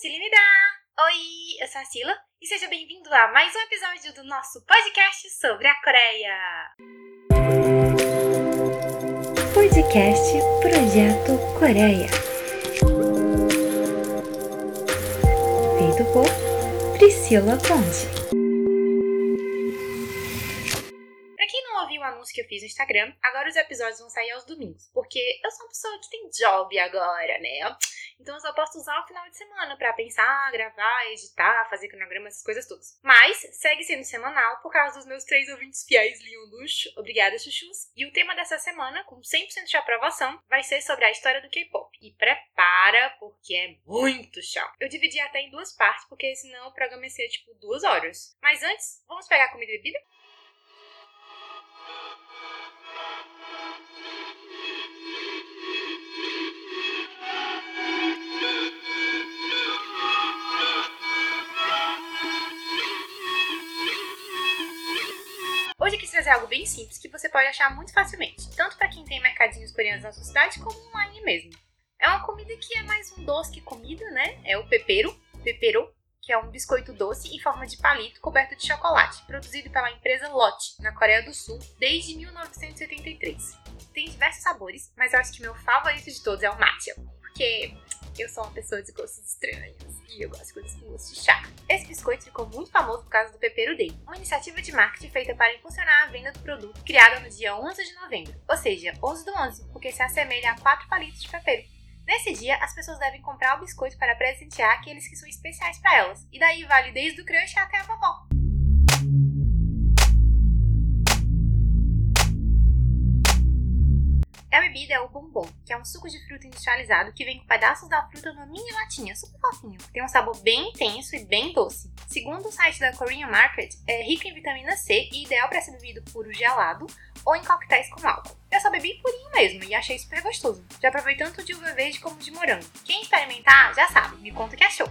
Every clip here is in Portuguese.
Silinida! Oi, eu sou a Sila e seja bem-vindo a mais um episódio do nosso podcast sobre a Coreia. Podcast Projeto Coreia. Feito por Priscila Ponte. Pra quem não ouviu o anúncio que eu fiz no Instagram, agora os episódios vão sair aos domingos, porque eu sou uma pessoa que tem job agora, né? Então eu só posso usar o final de semana para pensar, gravar, editar, fazer cronograma, essas coisas todas. Mas segue sendo semanal por causa dos meus três ouvintes fiéis lindos. Obrigada, chuchus. E o tema dessa semana, com 100% de aprovação, vai ser sobre a história do K-pop. E prepara, porque é muito chão. Eu dividi até em duas partes, porque senão o programa ia ser tipo duas horas. Mas antes, vamos pegar comida e bebida? Quis trazer algo bem simples que você pode achar muito facilmente, tanto para quem tem mercadinhos coreanos na sua cidade como online mesmo. É uma comida que é mais um doce que comida, né? É o pepero, pepero, que é um biscoito doce em forma de palito coberto de chocolate, produzido pela empresa Lotte, na Coreia do Sul, desde 1973. Tem diversos sabores, mas eu acho que meu favorito de todos é o matcha, porque eu sou uma pessoa de gostos estranhos e eu gosto de coisas com gosto de chá. Esse biscoito ficou muito famoso por causa do Pepero Day, uma iniciativa de marketing feita para impulsionar a venda do produto, criada no dia 11 de novembro, ou seja, 11 do 11, porque se assemelha a 4 palitos de pepero. Nesse dia, as pessoas devem comprar o biscoito para presentear aqueles que são especiais para elas, e daí vale desde o crush até a vovó. A bebida é o bombom, que é um suco de fruta industrializado que vem com pedaços da fruta numa mini latinha, super fofinho. Tem um sabor bem intenso e bem doce. Segundo o site da Korean Market, é rico em vitamina C e ideal para ser bebido puro gelado ou em coquetéis com álcool. Eu só bebi purinho mesmo e achei super gostoso. Já provei tanto de uva verde como de morango. Quem experimentar já sabe, me conta o que achou.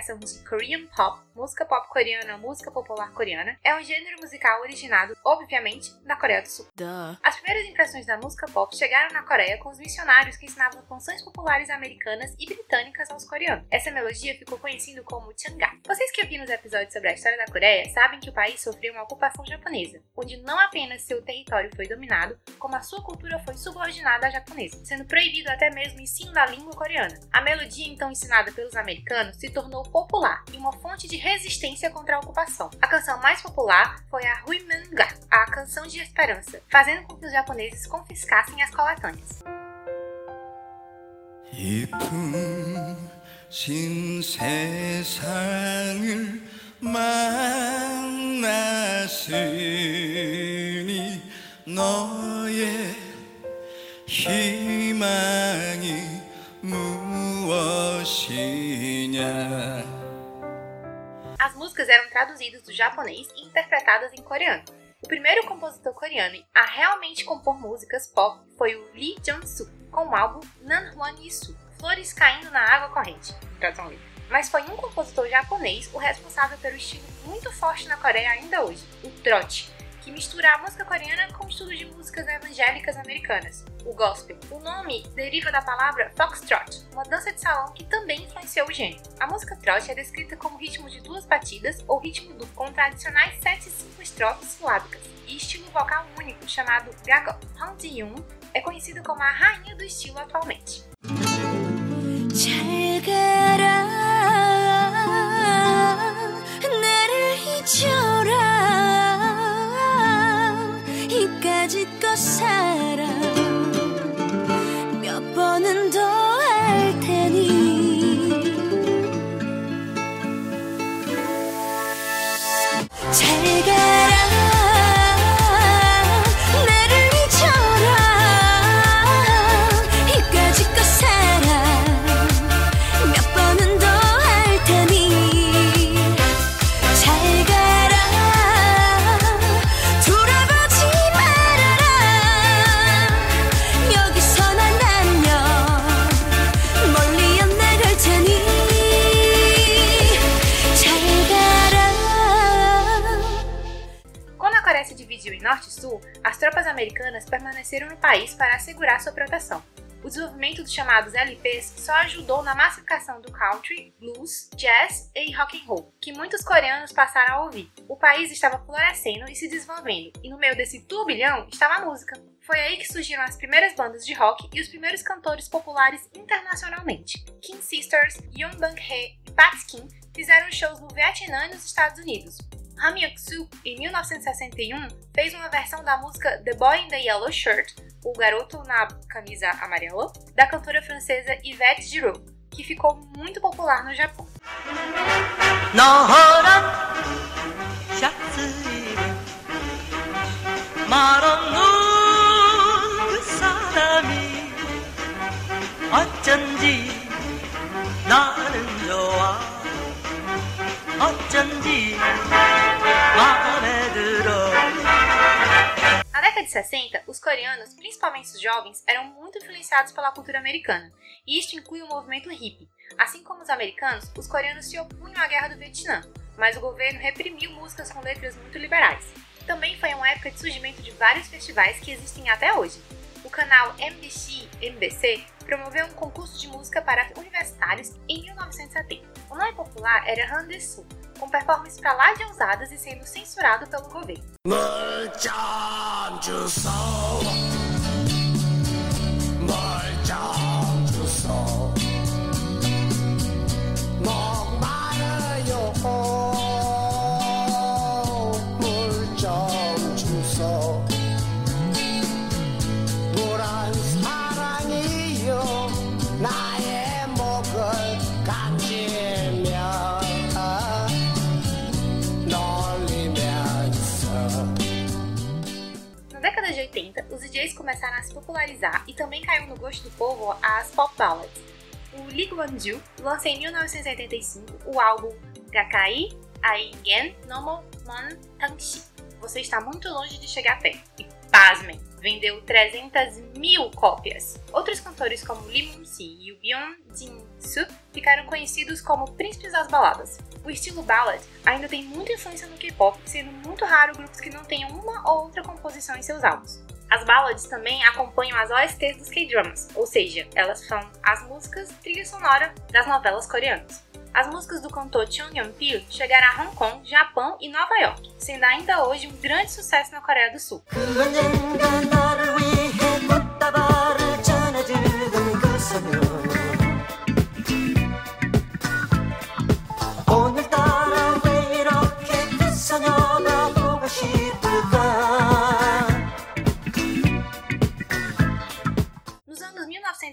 Abreviação de Korean Pop, música pop coreana, música popular coreana, é um gênero musical originado, obviamente, na Coreia do Sul. Duh. As primeiras impressões da música pop chegaram na Coreia com os missionários que ensinavam canções populares americanas e britânicas aos coreanos. Essa melodia ficou conhecida como Changa. Vocês que ouviram os episódios sobre a história da Coreia sabem que o país sofreu uma ocupação japonesa, onde não apenas seu território foi dominado, como a sua cultura foi subordinada à japonesa, sendo proibido até mesmo o ensino da língua coreana. A melodia então ensinada pelos americanos se tornou popular e uma fonte de resistência contra a ocupação. A canção mais popular foi a Huimanga, a canção de esperança, fazendo com que os japoneses confiscassem as coletâneas. 깊은 신세상을 만났으니 너의 희망이 무엇이냐 As Músicas eram traduzidas do japonês e interpretadas em coreano. O primeiro compositor coreano a realmente compor músicas pop foi o Lee Jong-suk, com o álbum Nanhwan Yisu, Flores Caindo na Água Corrente, tradução livre. Mas foi um compositor japonês o responsável pelo estilo muito forte na Coreia ainda hoje, o trot, que mistura a música coreana com o estudo de músicas evangélicas americanas, o gospel. O nome deriva da palavra foxtrot, uma dança de salão que também influenciou o gênero. A música trot é descrita como ritmo de duas batidas ou ritmo duplo com tradicionais 7 e 5 estrofes silábicas e estilo vocal único chamado gagol. Hong Ji-yoon é conhecido como a rainha do estilo atualmente. 잘 가라 나를 잊어 아직껏 살아. Assegurar sua proteção. O desenvolvimento dos chamados LPs só ajudou na massificação do country, blues, jazz e rock and roll, que muitos coreanos passaram a ouvir. O país estava florescendo e se desenvolvendo, e no meio desse turbilhão estava a música. Foi aí que surgiram as primeiras bandas de rock e os primeiros cantores populares internacionalmente. King Sisters, Young Bang-hee e Pat Kim fizeram shows no Vietnã e nos Estados Unidos. Han Hyuk-soo, em 1961, fez uma versão da música The Boy in the Yellow Shirt, o garoto na camisa amarela, da cantora francesa Yvette Giroux, que ficou muito popular no Japão. 너란 샤츠에 말없는 그 사람이 어쩐지 나는 좋아 어쩐지 마음에 들어 Na década de 60, os coreanos, principalmente os jovens, eram muito influenciados pela cultura americana, e isto inclui o movimento hippie. Assim como os americanos, os coreanos se opunham à guerra do Vietnã, mas o governo reprimiu músicas com letras muito liberais. Também foi uma época de surgimento de vários festivais que existem até hoje. O canal MBC MBC promoveu um concurso de música para universitários em 1970. O nome popular era Handesu, com performances pra lá de ousadas e sendo censurado pelo governo. Povo as pop ballads. O Lee Kwon-ju lança em 1985 o álbum Gakai Aingen Nomo Mon Tangshi. Você está muito longe de chegar perto. E pasmem, vendeu 300 mil cópias. Outros cantores como Lee Moon-si e o Byung Jin-soo ficaram conhecidos como príncipes das baladas. O estilo ballad ainda tem muita influência no K-pop, sendo muito raro grupos que não tenham uma ou outra composição em seus álbuns. As ballads também acompanham as OSTs dos K-dramas, ou seja, elas são as músicas trilha sonora das novelas coreanas. As músicas do cantor Chung Yeon-pil chegaram a Hong Kong, Japão e Nova York, sendo ainda hoje um grande sucesso na Coreia do Sul.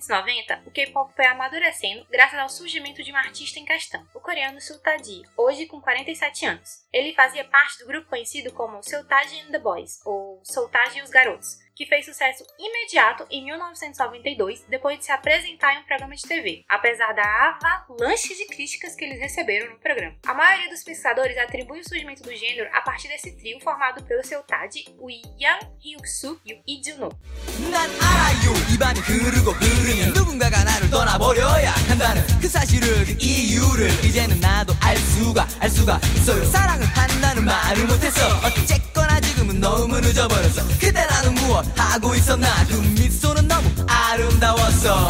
1990, o K-pop foi amadurecendo graças ao surgimento de um artista em questão, o coreano Sultaji, hoje com 47 anos. Ele fazia parte do grupo conhecido como Sultaji and the Boys, ou Sultaji e os Garotos, que fez sucesso imediato em 1992 depois de se apresentar em um programa de TV, apesar da avalanche de críticas que eles receberam no programa. A maioria dos pesquisadores atribui o surgimento do gênero a partir desse trio formado pelo Sultaji, o Yang Hyuk-soo e o Lee Juno. 난 알아요 입안이 흐르고 흐르면 누군가가 나를 떠나버려야 한다는 그 사실을 그 이유를 이제는 나도 알 수가 알 수가 있어요 사랑을 한다는 말을 못했어 어쨌거나 지금은 너무 늦어버렸어 그때라는 무엇 하고 있었나 그 미소는 너무 아름다웠어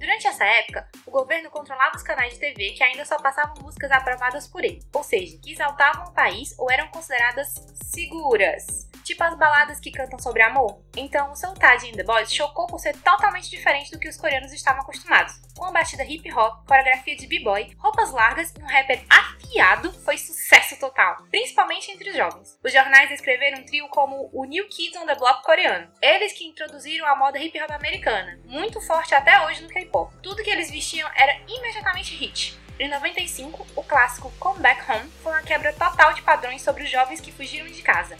Durante essa época, o governo controlava os canais de TV que ainda só passavam músicas aprovadas por ele, ou seja, que exaltavam o país ou eram consideradas seguras, tipo as baladas que cantam sobre amor. Então, o Sultaji in the Boys chocou por ser totalmente diferente do que os coreanos estavam acostumados. Uma batida hip hop, coreografia de b-boy, roupas largas e um rapper afiado foi sucesso total, principalmente entre os jovens. Os jornais descreveram o trio como o New Kids on the Block coreano. Eles que introduziram a moda hip hop americana, muito forte até hoje no K-pop. Tudo que eles vestiam era imediatamente hit. Em 95, o clássico Come Back Home foi uma quebra total de padrões sobre os jovens que fugiram de casa.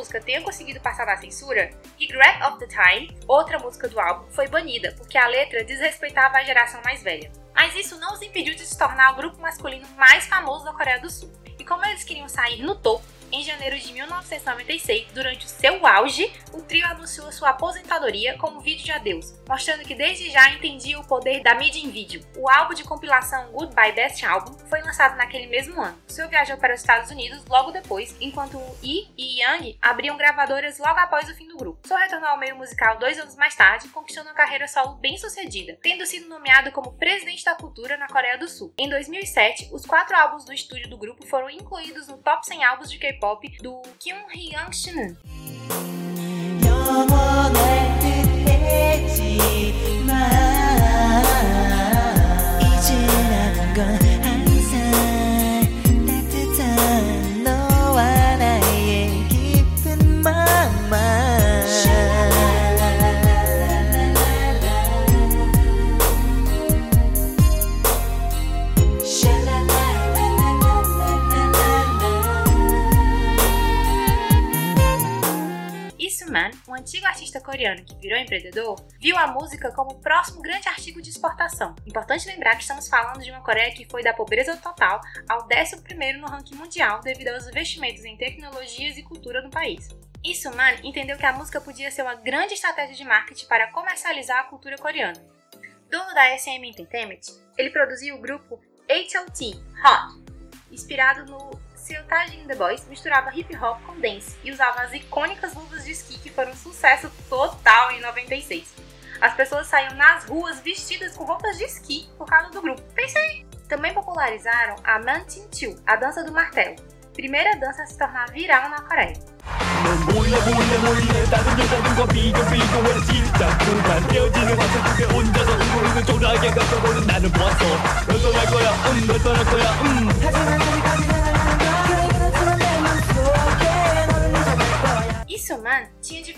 Música tenha conseguido passar na censura, Regret of the Time, outra música do álbum, foi banida porque a letra desrespeitava a geração mais velha. Mas isso não os impediu de se tornar o grupo masculino mais famoso da Coreia do Sul. E como eles queriam sair no topo, em janeiro de 1996, durante o seu auge, o trio anunciou sua aposentadoria com um vídeo de adeus, mostrando que desde já entendia o poder da mídia em vídeo. O álbum de compilação Goodbye Best Album foi lançado naquele mesmo ano. O seu viajou para os Estados Unidos logo depois, enquanto o Yi e Yang abriam gravadoras logo após o fim do grupo. Só retornou ao meio musical dois anos mais tarde, conquistando uma carreira solo bem sucedida, tendo sido nomeado como presidente da cultura na Coreia do Sul. Em 2007, os quatro álbuns do estúdio do grupo foram incluídos no top 100 álbuns de K-pop do Kyung Hyun Shin. 영원할 듯 했지만 이제 남은 건 que virou empreendedor, viu a música como o próximo grande artigo de exportação. Importante lembrar que estamos falando de uma Coreia que foi da pobreza total ao 11º no ranking mundial devido aos investimentos em tecnologias e cultura no país. Isuman entendeu que a música podia ser uma grande estratégia de marketing para comercializar a cultura coreana. Dono da SM Entertainment, ele produziu o grupo HOT, Hot, inspirado no Siltage in The Boys, misturava hip hop com dance e usava as icônicas luvas de esqui que foram um sucesso total em 96. As pessoas saíam nas ruas vestidas com roupas de esqui por causa do grupo. Pensei! Também popularizaram a Mantin Chu, a dança do martelo, primeira dança a se tornar viral na Coreia.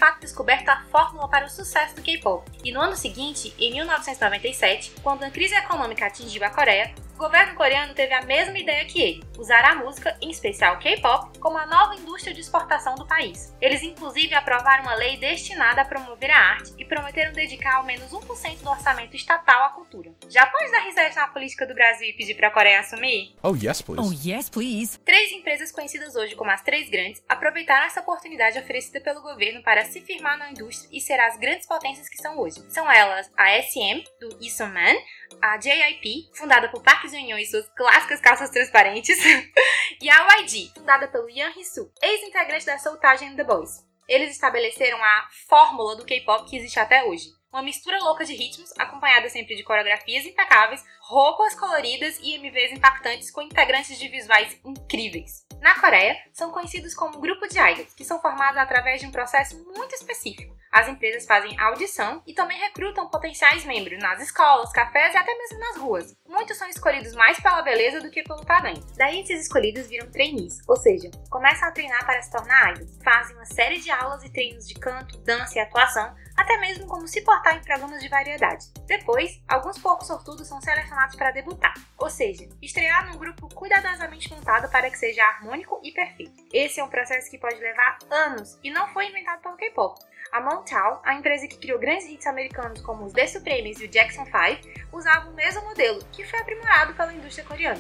Fato descoberto a fórmula para o sucesso do K-pop. E no ano seguinte, em 1997, quando a crise econômica atingiu a Coreia, governo coreano teve a mesma ideia que ele: usar a música, em especial K-pop, como a nova indústria de exportação do país. Eles inclusive aprovaram uma lei destinada a promover a arte e prometeram dedicar ao menos 1% do orçamento estatal à cultura. Já pode dar risada na política do Brasil e pedir para a Coreia assumir? Oh, yes, please. Oh, yes, please. Três empresas conhecidas hoje como as Três Grandes aproveitaram essa oportunidade oferecida pelo governo para se firmar na indústria e ser as grandes potências que são hoje. São elas a SM, do Isuman, a JYP, fundada por Park Jun-yoon e suas clássicas calças transparentes, e a YG, fundada pelo Yang Hee-soo, ex-integrante da Soultage and The Boys. Eles estabeleceram a fórmula do K-pop que existe até hoje. Uma mistura louca de ritmos, acompanhada sempre de coreografias impecáveis, roupas coloridas e MVs impactantes com integrantes de visuais incríveis. Na Coreia, são conhecidos como grupo de idols, que são formados através de um processo muito específico. As empresas fazem audição e também recrutam potenciais membros nas escolas, cafés e até mesmo nas ruas. Muitos são escolhidos mais pela beleza do que pelo talento. Daí esses escolhidos viram trainees, ou seja, começam a treinar para se tornar idols. Fazem uma série de aulas e treinos de canto, dança e atuação, até mesmo como se portar em programas de variedade. Depois, alguns poucos sortudos são selecionados para debutar, ou seja, estrear num grupo cuidadosamente montado para que seja harmônico e perfeito. Esse é um processo que pode levar anos e não foi inventado pelo K-pop. A Motown, a empresa que criou grandes hits americanos como os The Supremes e o Jackson 5, usava o mesmo modelo, que foi aprimorado pela indústria coreana.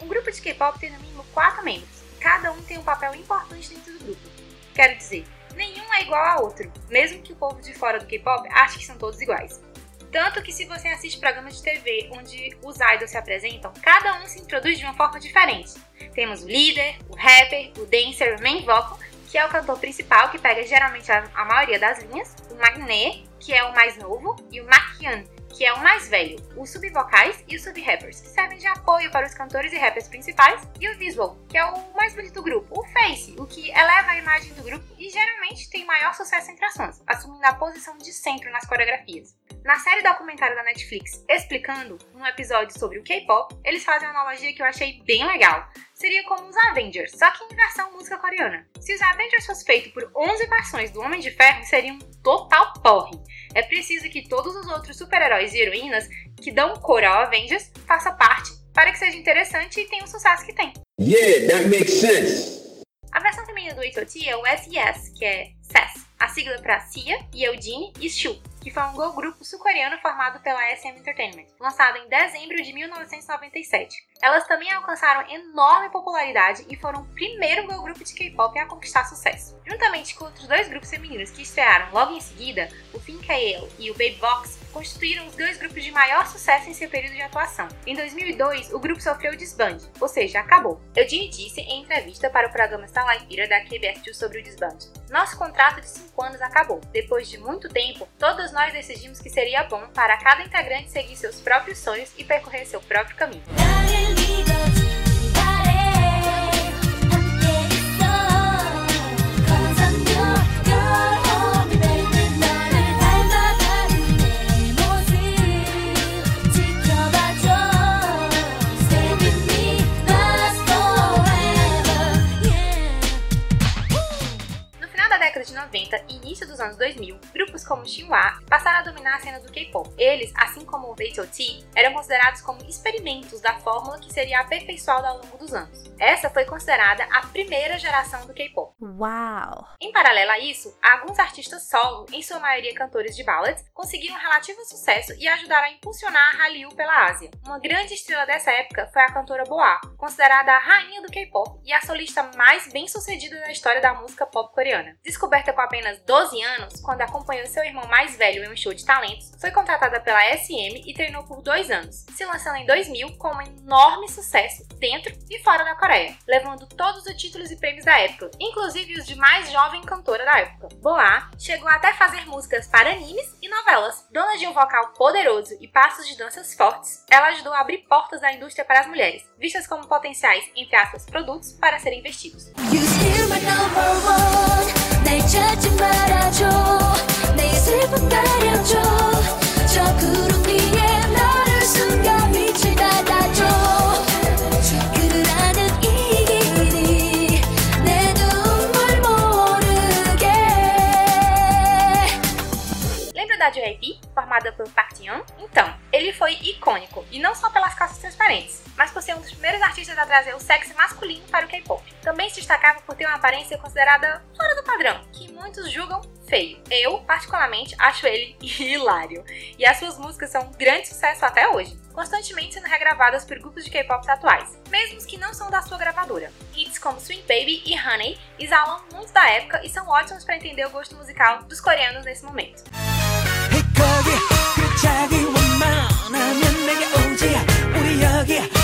Um grupo de K-pop tem no mínimo quatro membros, e cada um tem um papel importante dentro do grupo. Quero dizer, nenhum é igual ao outro, mesmo que o povo de fora do K-pop ache que são todos iguais. Tanto que se você assiste programas de TV onde os idols se apresentam, cada um se introduz de uma forma diferente. Temos o líder, o rapper, o dancer, o main vocal, que é o cantor principal, que pega geralmente a, a maioria das linhas, o Magné, que é o mais novo, e o Makian, que é o mais velho, os subvocais e os sub-rappers, que servem de apoio para os cantores e rappers principais, e o visual, que é o mais bonito do grupo, o face, o que eleva a imagem do grupo e geralmente tem maior sucesso entre as fãs, assumindo a posição de centro nas coreografias. Na série documentária da Netflix Explicando, num episódio sobre o K-pop, eles fazem uma analogia que eu achei bem legal. Seria como os Avengers, só que em versão música coreana. Se os Avengers fosse feito por 11 versões do Homem de Ferro, seria um total porre. É preciso que todos os outros super-heróis e heroínas que dão cor ao Avengers façam parte para que seja interessante e tenha o sucesso que tem. Yeah, that makes sense. A versão feminina do H.O.T. é o SES, que é SES, a sigla para Sia, Yeojin e Shu, que foi um girl grupo sul-coreano formado pela SM Entertainment, lançado em dezembro de 1997. Elas também alcançaram enorme popularidade e foram o primeiro girl grupo de K-pop a conquistar sucesso. Juntamente com outros dois grupos femininos que estrearam logo em seguida, o Finkael e o Baby Box, constituíram os dois grupos de maior sucesso em seu período de atuação. Em 2002, o grupo sofreu desbande, ou seja, acabou. Eugene disse em entrevista para o programa Starlight Pira da KBS2 sobre o desbande. Nosso contrato de 5 anos acabou. Depois de muito tempo, nós decidimos que seria bom para cada integrante seguir seus próprios sonhos e percorrer seu próprio caminho. Anos 2000, grupos como Shinhwa passaram a dominar a cena do K-pop. Eles, assim como o H.O.T., eram considerados como experimentos da fórmula que seria aperfeiçoada ao longo dos anos. Essa foi considerada a primeira geração do K-pop. Uau Em paralelo a isso, alguns artistas solo, em sua maioria cantores de ballads, conseguiram relativo sucesso e ajudaram a impulsionar a Hallyu pela Ásia. Uma grande estrela dessa época foi a cantora Boa, considerada a rainha do K-pop e a solista mais bem-sucedida da história da música pop coreana. Descoberta com apenas 12 anos, quando acompanhou seu irmão mais velho em um show de talentos, foi contratada pela SM e treinou por dois anos, se lançando em 2000 com um enorme sucesso dentro e fora da Coreia, levando todos os títulos e prêmios da época, inclusive os de mais jovem cantora da época. Boa chegou até a fazer músicas para animes e novelas. Dona de um vocal poderoso e passos de danças fortes, ela ajudou a abrir portas da indústria para as mulheres, vistas como potenciais, entre aspas, produtos para serem investidos. You 날 찾지 말아줘 내 슬픔 가려줘 Da JYP, formada por Park Ji-young? Então, ele foi icônico, e não só pelas calças transparentes, mas por ser um dos primeiros artistas a trazer o sexy masculino para o K-pop. Também se destacava por ter uma aparência considerada fora do padrão, que muitos julgam feio. Eu, particularmente, acho ele hilário, e as suas músicas são um grande sucesso até hoje, constantemente sendo regravadas por grupos de K-pop atuais, mesmo que não são da sua gravadora. Hits como Sweet Baby e Honey exalam muito da época e são ótimos para entender o gosto musical dos coreanos nesse momento. 자기 원만하면 내게 오지 우리 여기 애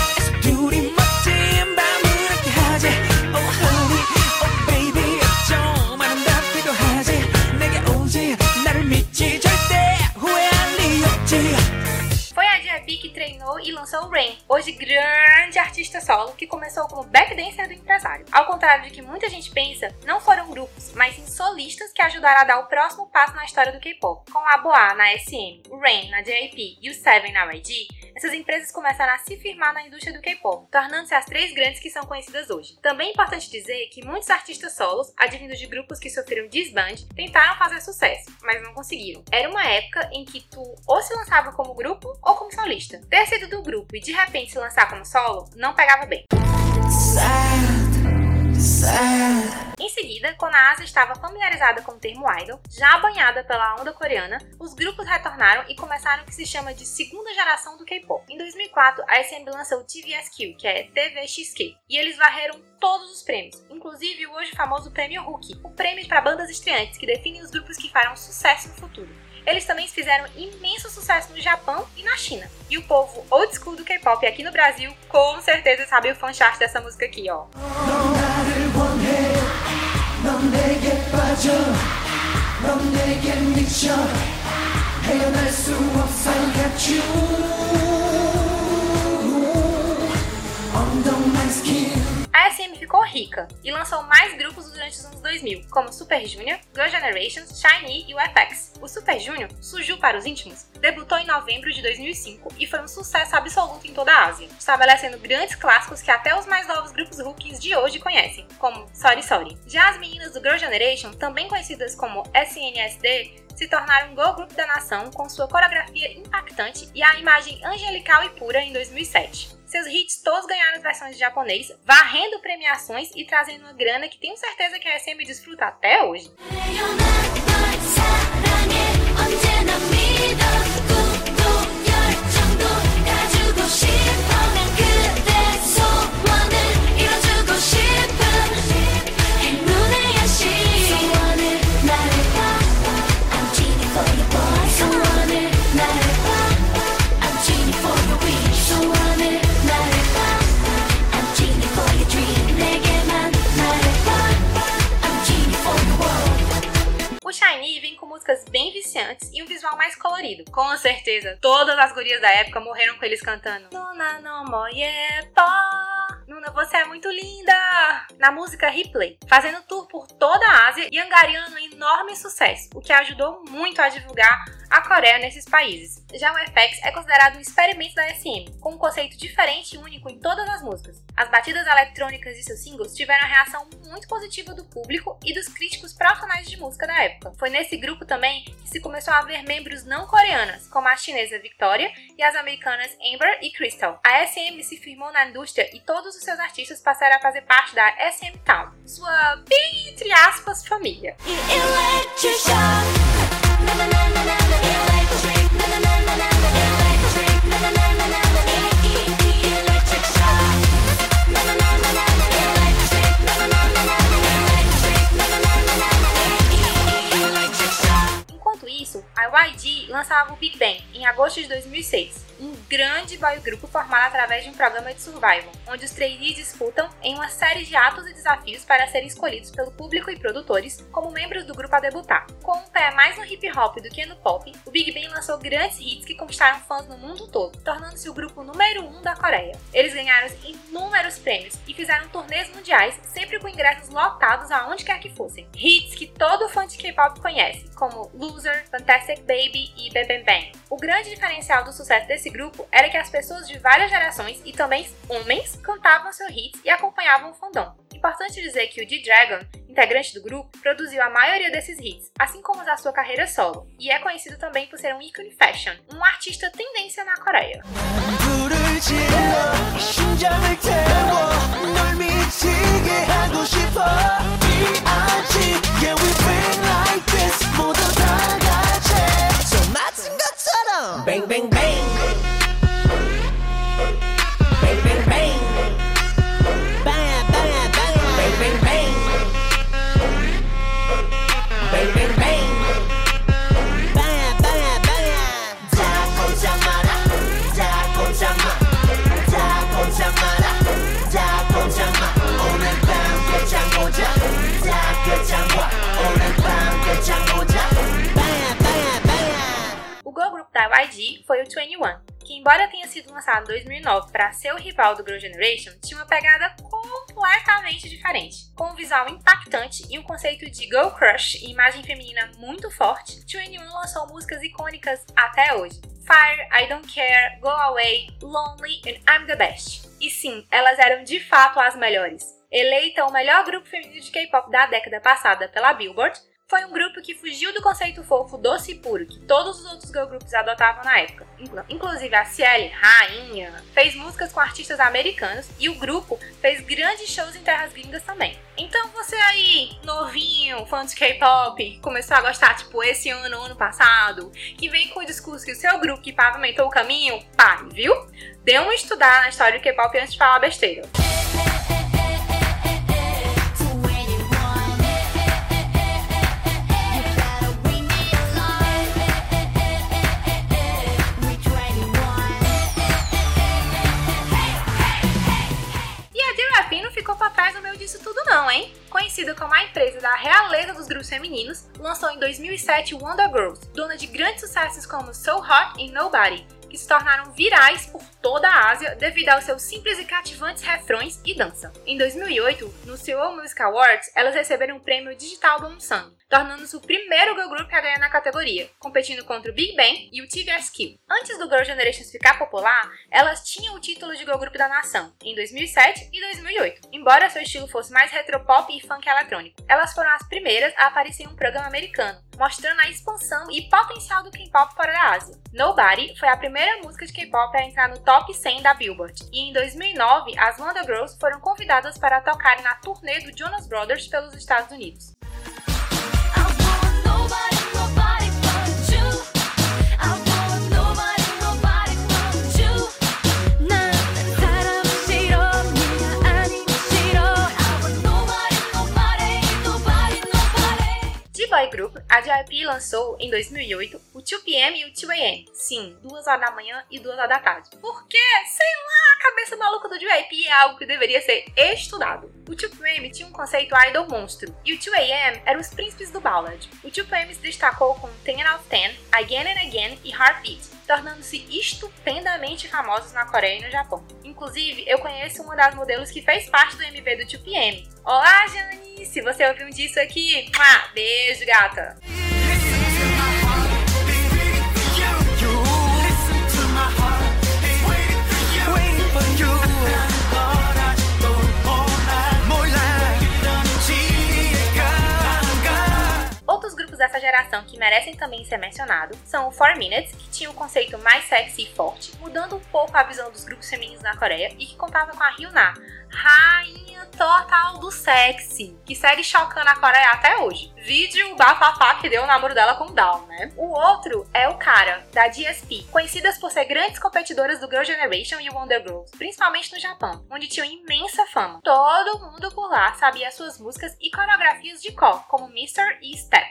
o Rain, hoje grande artista solo que começou como backdancer do empresário. Ao contrário de que muita gente pensa, não foram grupos, mas sim solistas que ajudaram a dar o próximo passo na história do K-pop. Com a Boa na SM, o Rain na JYP e o Seven na YG, essas empresas começaram a se firmar na indústria do K-pop, tornando-se as três grandes que são conhecidas hoje. Também é importante dizer que muitos artistas solos, advindos de grupos que sofreram desband, tentaram fazer sucesso, mas não conseguiram. Era uma época em que tu ou se lançava como grupo ou como solista. Ter sido do grupo e de repente se lançar como solo não pegava bem. Em seguida, quando a Ásia estava familiarizada com o termo idol, já banhada pela onda coreana, os grupos retornaram e começaram o que se chama de segunda geração do K-pop. Em 2004, a SM lançou o TVSQ, que é TVXQ, e eles varreram todos os prêmios, inclusive o hoje famoso Prêmio Rookie, o prêmio para bandas estreantes que definem os grupos que farão sucesso no futuro. Eles também fizeram imenso sucesso no Japão e na China. E o povo old school do K-pop aqui no Brasil com certeza sabe o fanchart dessa música aqui, ó. A SM ficou rica e lançou mais grupos durante os anos 2000, como Super Junior, Girl Generation, SHINee e o FX. O Super Junior surgiu para os íntimos, debutou em novembro de 2005 e foi um sucesso absoluto em toda a Ásia, estabelecendo grandes clássicos que até os mais novos grupos rookies de hoje conhecem, como Sorry Sorry. Já as meninas do Girl Generation, também conhecidas como SNSD, se tornaram um girl group da nação com sua coreografia impactante e a imagem angelical e pura em 2007. Seus hits todos ganharam versões de japonês, varrendo premiações e trazendo uma grana que tenho certeza que a SM desfruta até hoje. Músicas bem viciantes e um visual mais colorido. Com certeza, todas as gurias da época morreram com eles cantando Nuna no Nuna, você é muito linda! Na música Replay, fazendo tour por toda a Ásia e angariando um enorme sucesso, o que ajudou muito a divulgar a Coreia nesses países. Já o FX é considerado um experimento da SM, com um conceito diferente e único em todas as músicas. As batidas eletrônicas de seus singles tiveram a reação muito positiva do público e dos críticos profissionais de música da época. Foi nesse grupo também que se começou a ver membros não coreanas, como a chinesa Victoria e as americanas Amber e Crystal. A SM se firmou na indústria e todos os seus artistas passaram a fazer parte da SM Town, sua bem entre aspas família. Isso, a YG lançava o Big Bang em agosto de 2006, um grande boy grupo formado através de um programa de survival, onde os trainees disputam em uma série de atos e desafios para serem escolhidos pelo público e produtores como membros do grupo a debutar. Com um pé mais no hip hop do que no pop, o Big Bang lançou grandes hits que conquistaram fãs no mundo todo, tornando-se o grupo número 1 um da Coreia. Eles ganharam inúmeros prêmios e fizeram turnês mundiais, sempre com ingressos lotados aonde quer que fossem. Hits que todo fã de K-pop conhece, como Loser, Fantastic Baby e Bang Bang. O grande diferencial do sucesso desse grupo era que as pessoas de várias gerações e também homens cantavam seus hits e acompanhavam o fandom. Importante dizer que o D-Dragon, integrante do grupo, produziu a maioria desses hits, assim como a sua carreira solo, e é conhecido também por ser um ícone fashion, um artista tendência na Coreia. Bang bang bang YG foi o 21, que embora tenha sido lançado em 2009 para ser o rival do Girl Generation, tinha uma pegada completamente diferente. Com um visual impactante e um conceito de girl crush e imagem feminina muito forte, 21 lançou músicas icônicas até hoje. Fire, I Don't Care, Go Away, Lonely and I'm the Best. E sim, elas eram de fato as melhores. Eleita o melhor grupo feminino de K-pop da década passada pela Billboard, foi um grupo que fugiu do conceito fofo doce e puro que todos os outros girl groups adotavam na época. Inclu- Inclusive a Ciele, rainha, fez músicas com artistas americanos e o grupo fez grandes shows em terras gringas também. Então você aí, novinho, fã de K-pop, começou a gostar tipo esse ano ano passado, que vem com o discurso que o seu grupo que pavimentou o caminho, pare, viu? Dê uma estudada na história do K-pop antes de falar besteira. Disso tudo não, hein? Conhecida como a empresa da realeza dos grupos femininos, lançou em 2007 Wonder Girls, dona de grandes sucessos como So Hot e Nobody, que se tornaram virais por toda a Ásia devido aos seus simples e cativantes refrões e dança. Em 2008, no Seoul Music Awards, elas receberam o prêmio Digital Song, tornando-se o primeiro girl group a ganhar na categoria, competindo contra o Big Bang e o TVSQ. Antes do Girl Generation ficar popular, elas tinham o título de girl group da nação, em 2007 e 2008. Embora seu estilo fosse mais retropop e funk eletrônico, elas foram as primeiras a aparecer em um programa americano, mostrando a expansão e potencial do K-pop fora da Ásia. Nobody foi a primeira música de K-pop a entrar no top 100 da Billboard, e em 2009 as Wonder Girls foram convidadas para tocarem na turnê do Jonas Brothers pelos Estados Unidos. Group, a JYP lançou, em 2008, o 2PM e o 2AM. Sim, duas horas da manhã e duas horas da tarde. Por quê? Sei lá, a cabeça maluca do JYP é algo que deveria ser estudado. O 2PM tinha um conceito idol monstro, e o 2AM eram os príncipes do ballad. O 2PM se destacou com 10 out of 10, Again and Again e Heartbeat, tornando-se estupendamente famosos na Coreia e no Japão. Inclusive, eu conheço uma das modelos que fez parte do MV do 2PM. Olá, Jani! Se você ouviu disso aqui, beijo, gata! dessa geração que merecem também ser mencionados são o 4 Minutes, que tinha um conceito mais sexy e forte, mudando um pouco a visão dos grupos femininos na Coreia, e que contava com a Hyuna, rainha total do sexy, que segue chocando a Coreia até hoje. Vídeo bafafá que deu o namoro dela com o Down, né? O outro é o Cara, da DSP, conhecidas por ser grandes competidoras do Girl Generation e Wonder Girls, principalmente no Japão, onde tinham imensa fama. Todo mundo por lá sabia suas músicas e coreografias de cor, como Mr. e Step.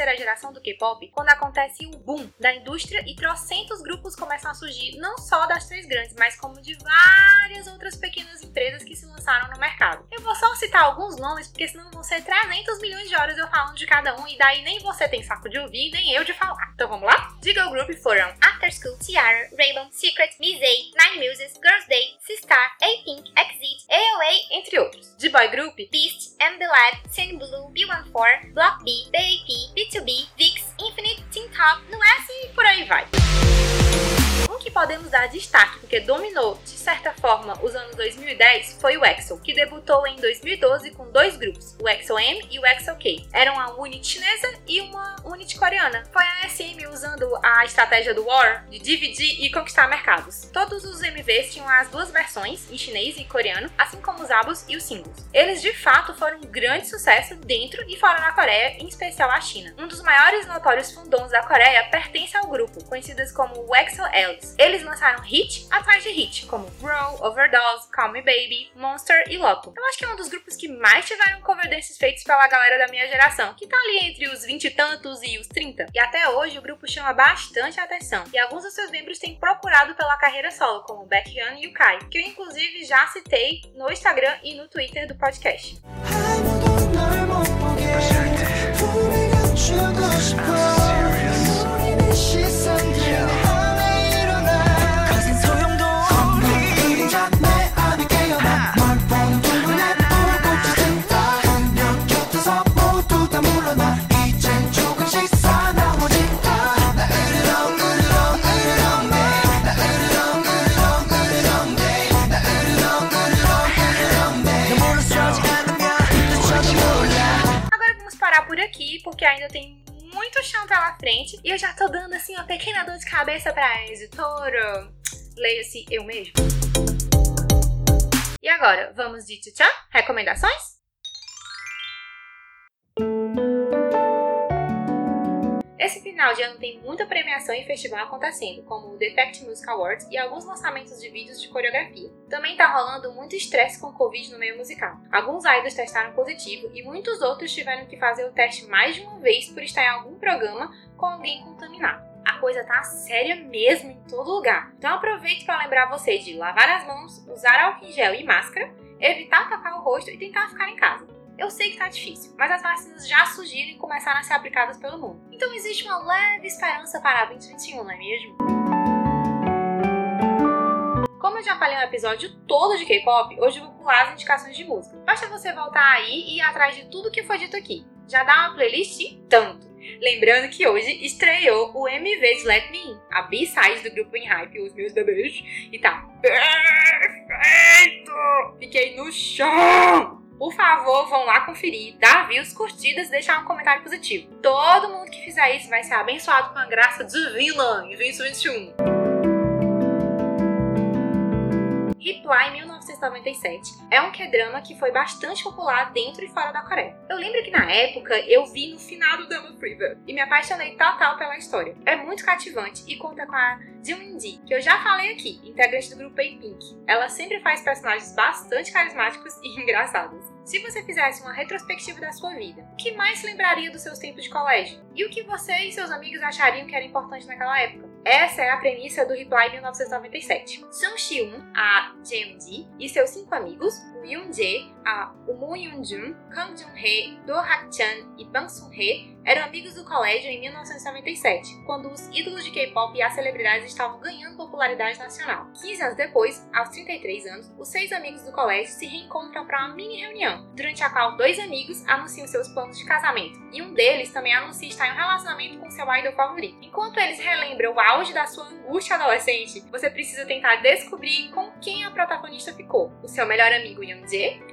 terceira geração do K-pop quando acontece o boom da indústria e trocentos grupos começam a surgir, não só das três grandes, mas como de várias outras pequenas empresas que se lançaram no mercado. Eu vou só citar alguns nomes, porque senão vão ser 300 milhões de horas eu falando de cada um, e daí nem você tem saco de ouvir, nem eu de falar. Então vamos lá? De Girl Group foram After School, Tiara, Rainbow, Secret, Mizei, Nine Muses, Girls Day, Sistar, A-Pink, Exit, AOA, entre outros. De Boy Group, Beast, MB Lab, Blue, B14, Block B, BAP, B2B, VIX, Infinite, Teen Top, no e por aí vai. Um que podemos dar destaque porque dominou, de certa forma, os anos 2010 foi o EXO, que debutou em 2012 com dois grupos, o EXO-M e o EXO-K. Eram uma unit chinesa e uma unit coreana. Foi a SM usando a estratégia do War de dividir e conquistar mercados. Todos os MVs tinham as duas versões, em chinês e coreano, assim como os álbuns e os singles. Eles de fato foram um grande sucesso dentro e fora da Coreia, em especial a China. Um dos maiores notórios fandoms da Coreia pertence ao grupo, conhecidas como o EXO Eles lançaram hit atrás de hit, como Grow, Overdose, Call Me Baby, Monster e Loto. Eu acho que é um dos grupos que mais tiveram cover desses feitos pela galera da minha geração, que tá ali entre os 20 e tantos e os 30. E até hoje o grupo chama bastante atenção, e alguns dos seus membros têm procurado pela carreira solo, como Baekhyun e o Kai, que eu inclusive já citei no Instagram e no Twitter do podcast. Tem muito chão pela frente, e eu já tô dando assim uma pequena dor de cabeça pra editora. Leia-se eu mesmo. E agora, vamos de tchau? Recomendações? Esse final de ano tem muita premiação e festival acontecendo, como o Defect Music Awards e alguns lançamentos de vídeos de coreografia. Também tá rolando muito estresse com o Covid no meio musical. Alguns idols testaram positivo e muitos outros tiveram que fazer o teste mais de uma vez por estar em algum programa com alguém contaminado. A coisa tá séria mesmo em todo lugar. Então aproveite para lembrar você de lavar as mãos, usar álcool em gel e máscara, evitar tocar o rosto e tentar ficar em casa. Eu sei que tá difícil, mas as vacinas já surgiram e começaram a ser aplicadas pelo mundo. Então existe uma leve esperança para 2021, não é mesmo? eu já falei um episódio todo de K-pop, hoje eu vou pular as indicações de música. Basta você voltar aí e ir atrás de tudo que foi dito aqui. Já dá uma playlist e tanto. Lembrando que hoje estreou o MV de Let Me In, a B-side do grupo Hype, os meus bebês, e tá perfeito! Fiquei no chão! Por favor, vão lá conferir, dar views, curtidas e deixar um comentário positivo. Todo mundo que fizer isso vai ser abençoado com a graça divina em 2021. Reply 1997 é um K-drama que foi bastante popular dentro e fora da Coreia. Eu lembro que na época eu vi no final do Dama Fever e me apaixonei total pela história. É muito cativante e conta com a Jung-ji, que eu já falei aqui, integrante do grupo A-Pink. Ela sempre faz personagens bastante carismáticos e engraçados. Se você fizesse uma retrospectiva da sua vida, o que mais se lembraria dos seus tempos de colégio? E o que você e seus amigos achariam que era importante naquela época? Essa é a premissa do Reply 1997. Sung Shi-un, a Jeon-ji e seus cinco amigos, o Yoon-jae, a o Moon Yoon-jun, Kang Jun-hee, Do Hak-chan e Bang Sun-hee eram amigos do colégio em 1997, quando os ídolos de K-pop e as celebridades estavam ganhando popularidade nacional. 15 anos depois, aos 33 anos, os seis amigos do colégio se reencontram para uma mini reunião, durante a qual dois amigos anunciam seus planos de casamento, e um deles também anuncia estar em um relacionamento com seu idol favorito. Enquanto eles relembram o auge da sua angústia adolescente, você precisa tentar descobrir com quem a protagonista ficou: o seu melhor amigo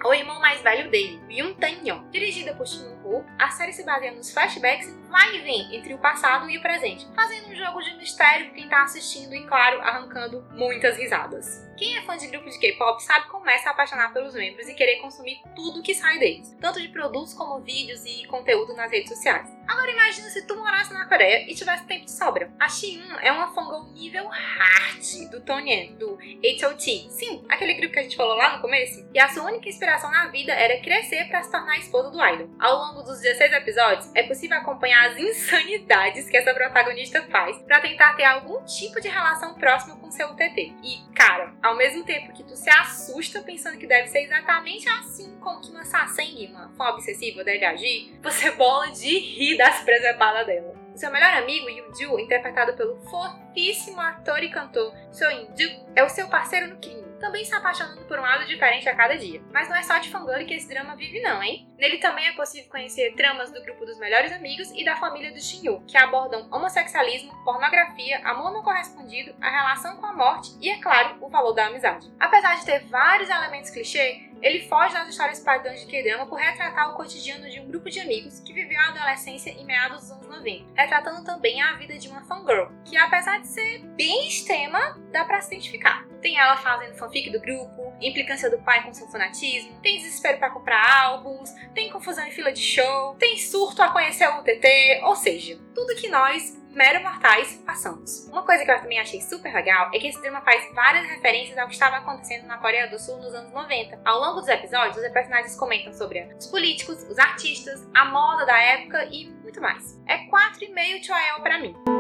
Ou o irmão mais velho dele, Yoon Tan-yeon. Dirigida por Shin Woo, a série se baseia nos flashbacks vai e vem entre o passado e o presente, fazendo um jogo de mistério quem tá assistindo e, claro, arrancando muitas risadas. Quem é fã de grupos de K-pop sabe como é se apaixonar pelos membros e querer consumir tudo que sai deles, tanto de produtos como vídeos e conteúdo nas redes sociais. Agora imagina se tu morasse na Coreia e tivesse tempo de sobra. A Xiun é uma fangirl nível hard do Tonyen, do H.O.T. Sim, aquele grupo que a gente falou lá no começo. E a sua única inspiração na vida era crescer para se tornar a esposa do idol. Ao longo dos 16 episódios, é possível acompanhar as insanidades que essa protagonista faz para tentar ter algum tipo de relação próxima com seu UTT. E, cara, ao mesmo tempo que tu se assusta pensando que deve ser exatamente assim como que uma Sasengi, uma fã obsessiva, deve agir, você bola de rir das presepadas dela. Seu melhor amigo, Yoo-ju, interpretado pelo fofíssimo ator e cantor Seo In-ju, é o seu parceiro no crime, também se apaixonando por um lado diferente a cada dia. Mas não é só de fangirl que esse drama vive não, hein? Nele também é possível conhecer tramas do grupo dos melhores amigos e da família do Shinyu, que abordam homossexualismo, pornografia, amor não correspondido, a relação com a morte e, é claro, o valor da amizade. Apesar de ter vários elementos clichê, ele foge das histórias padrões de K-drama por retratar o cotidiano de um grupo de amigos que viveu a adolescência em meados dos anos 90, retratando também a vida de uma fangirl, que apesar de ser bem extrema, dá pra se identificar. Tem ela fazendo fanfic do grupo, implicância do pai com seu fanatismo, tem desespero para comprar álbuns, tem confusão em fila de show, tem surto a conhecer o UTT, ou seja, tudo que nós, mero mortais, passamos. Uma coisa que eu também achei super legal é que esse drama faz várias referências ao que estava acontecendo na Coreia do Sul nos anos 90. Ao longo dos episódios, os personagens comentam sobre os políticos, os artistas, a moda da época e muito mais. É 4,5 Choel pra mim.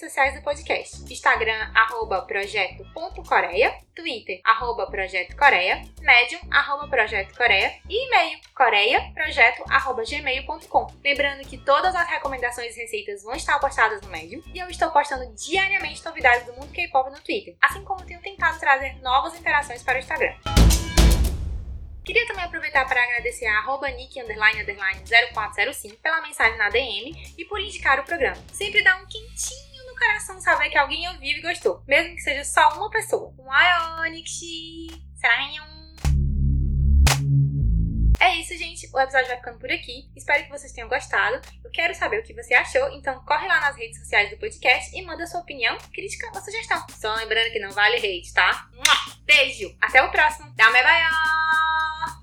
Redes sociais do podcast. Instagram, arroba projeto.coreia, Twitter, arroba projeto coreia, Medium, arroba projeto coreia e e-mail, coreiaprojeto, arroba gmail.com. Lembrando que todas as recomendações e receitas vão estar postadas no Medium e eu estou postando diariamente novidades do mundo K-pop no Twitter, assim como tenho tentado trazer novas interações para o Instagram. Queria também aproveitar para agradecer a arroba nick underline underline 0405 pela mensagem na DM e por indicar o programa. Sempre dá um quentinho coração saber que alguém ouviu e gostou, mesmo que seja só uma pessoa. Um Onyx! É isso, gente. O episódio vai ficando por aqui. Espero que vocês tenham gostado. Eu quero saber o que você achou, então corre lá nas redes sociais do podcast e manda sua opinião, crítica ou sugestão. Só lembrando que não vale hate, tá? Beijo! Até o próximo. Dame bye!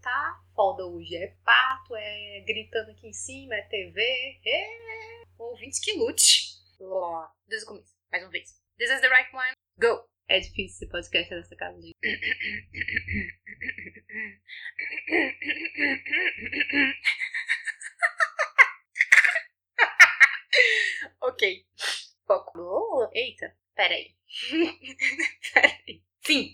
Tá foda hoje. É pato, é gritando aqui em cima, é TV. É... Ouvinte que lute. Ó, Desde o começo. Mais uma vez. This is the right one. Go. É difícil esse podcast nessa casa de... ok. Foco. Oh, eita. Peraí. Peraí. Fim.